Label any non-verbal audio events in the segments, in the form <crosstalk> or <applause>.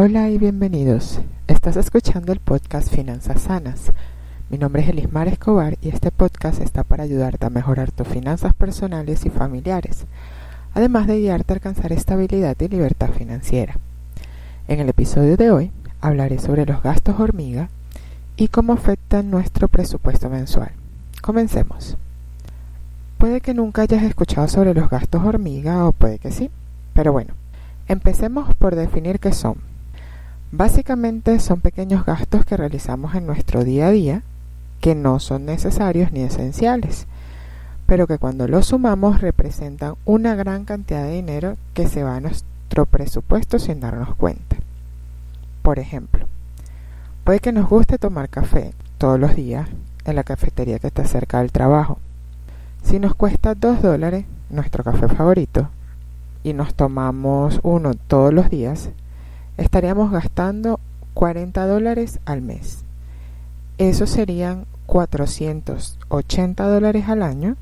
Hola y bienvenidos. Estás escuchando el podcast Finanzas Sanas. Mi nombre es Elismar Escobar y este podcast está para ayudarte a mejorar tus finanzas personales y familiares, además de guiarte a alcanzar estabilidad y libertad financiera. En el episodio de hoy hablaré sobre los gastos hormiga y cómo afectan nuestro presupuesto mensual. Comencemos. Puede que nunca hayas escuchado sobre los gastos hormiga o puede que sí, pero bueno, empecemos por definir qué son. Básicamente son pequeños gastos que realizamos en nuestro día a día que no son necesarios ni esenciales, pero que cuando los sumamos representan una gran cantidad de dinero que se va a nuestro presupuesto sin darnos cuenta. Por ejemplo, puede que nos guste tomar café todos los días en la cafetería que está cerca del trabajo. Si nos cuesta 2 dólares nuestro café favorito y nos tomamos uno todos los días, estaríamos gastando 40 dólares al mes. Eso serían 480 dólares al año.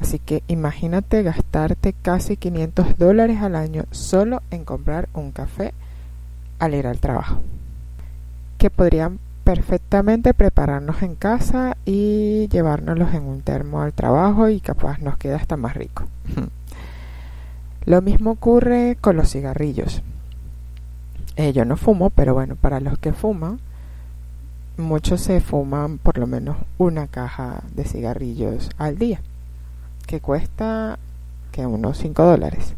Así que imagínate gastarte casi 500 dólares al año solo en comprar un café al ir al trabajo. Que podrían perfectamente prepararnos en casa y llevárnoslos en un termo al trabajo y capaz nos queda hasta más rico. <laughs> Lo mismo ocurre con los cigarrillos. Eh, yo no fumo, pero bueno, para los que fuman, muchos se fuman por lo menos una caja de cigarrillos al día, que cuesta que unos 5 dólares.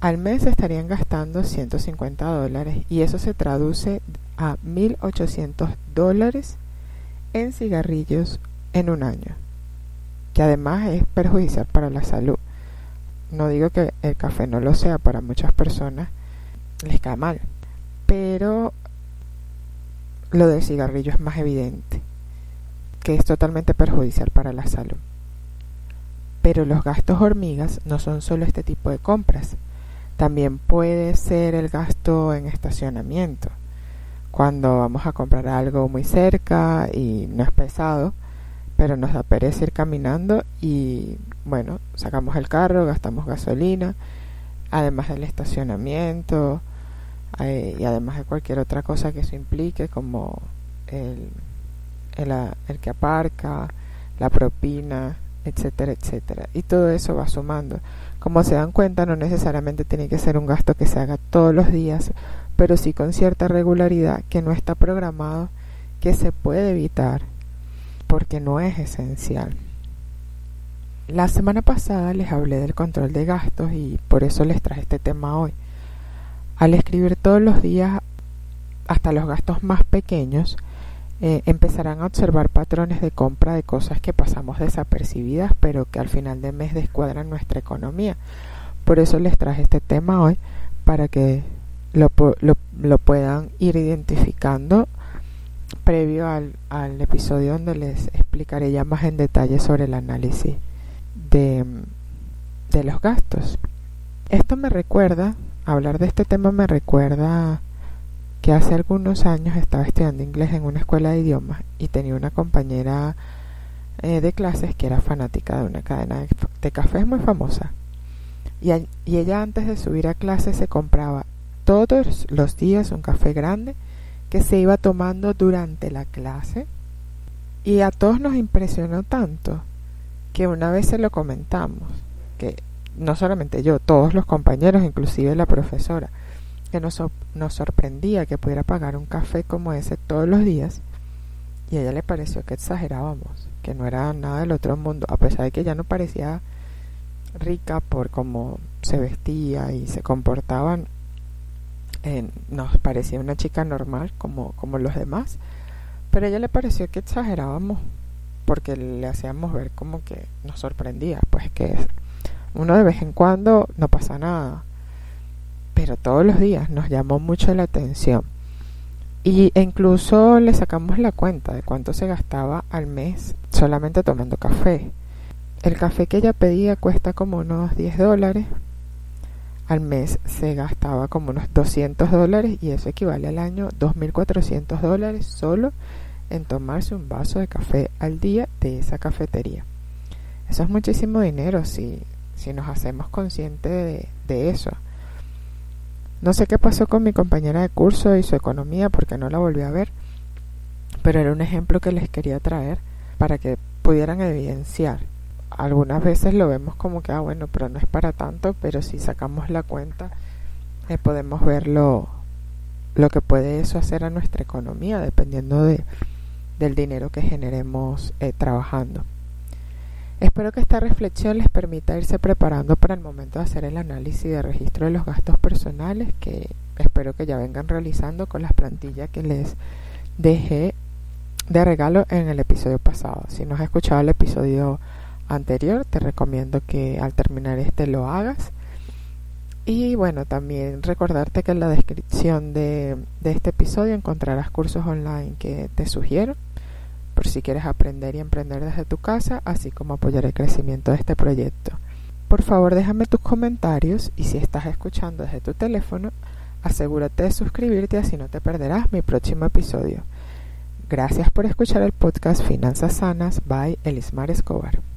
Al mes estarían gastando 150 dólares y eso se traduce a 1.800 dólares en cigarrillos en un año, que además es perjudicial para la salud. No digo que el café no lo sea para muchas personas, les cae mal. Pero lo del cigarrillo es más evidente, que es totalmente perjudicial para la salud. Pero los gastos hormigas no son solo este tipo de compras, también puede ser el gasto en estacionamiento. Cuando vamos a comprar algo muy cerca y no es pesado, pero nos da pereza ir caminando y bueno, sacamos el carro, gastamos gasolina, además del estacionamiento, eh, y además de cualquier otra cosa que eso implique, como el, el, que aparca, la propina, etcétera, etcétera. Y todo eso va sumando. Como se dan cuenta, no necesariamente tiene que ser un gasto que se haga todos los días, pero sí con cierta regularidad que no está programado, que se puede evitar, porque no es esencial. La semana pasada les hablé del control de gastos y por eso les traje este tema hoy. Al escribir todos los días hasta los gastos más pequeños, eh, empezarán a observar patrones de compra de cosas que pasamos desapercibidas, pero que al final de mes descuadran nuestra economía. Por eso les traje este tema hoy, para que lo, lo, puedan ir identificando previo al, al, episodio donde les explicaré ya más en detalle sobre el análisis de, de los gastos. Esto me recuerda hablar de este tema me recuerda que hace algunos años estaba estudiando inglés en una escuela de idiomas y tenía una compañera eh, de clases que era fanática de una cadena de, cafés muy famosa. Y, y ella antes de subir a clase se compraba todos los días un café grande que se iba tomando durante la clase. Y a todos nos impresionó tanto que una vez se lo comentamos, que no solamente yo, todos los compañeros, inclusive la profesora, que nos, nos sorprendía que pudiera pagar un café como ese todos los días, y a ella le pareció que exagerábamos, que no era nada del otro mundo, a pesar de que ya no parecía rica por cómo se vestía y se comportaban, eh, nos parecía una chica normal como, como los demás, pero a ella le pareció que exagerábamos porque le hacíamos ver como que nos sorprendía, pues que uno de vez en cuando no pasa nada, pero todos los días nos llamó mucho la atención. Y incluso le sacamos la cuenta de cuánto se gastaba al mes solamente tomando café. El café que ella pedía cuesta como unos 10 dólares. Al mes se gastaba como unos 200 dólares y eso equivale al año 2.400 dólares solo en tomarse un vaso de café al día de esa cafetería. Eso es muchísimo dinero si si nos hacemos conscientes de, eso. No sé qué pasó con mi compañera de curso y su economía porque no la volví a ver, pero era un ejemplo que les quería traer para que pudieran evidenciar. Algunas veces lo vemos como que, ah, bueno, pero no es para tanto, pero si sacamos la cuenta, eh, podemos ver lo, que puede eso hacer a nuestra economía, dependiendo de, del dinero que generemos eh, trabajando. Espero que esta reflexión les permita irse preparando para el momento de hacer el análisis de registro de los gastos personales que espero que ya vengan realizando con las plantillas que les dejé de regalo en el episodio pasado. Si no has escuchado el episodio anterior, te recomiendo que al terminar este lo hagas. Y bueno, también recordarte que en la descripción de, de este episodio encontrarás cursos online que te sugiero por si quieres aprender y emprender desde tu casa, así como apoyar el crecimiento de este proyecto. Por favor, déjame tus comentarios y si estás escuchando desde tu teléfono, asegúrate de suscribirte así no te perderás mi próximo episodio. Gracias por escuchar el podcast Finanzas Sanas by Elismar Escobar.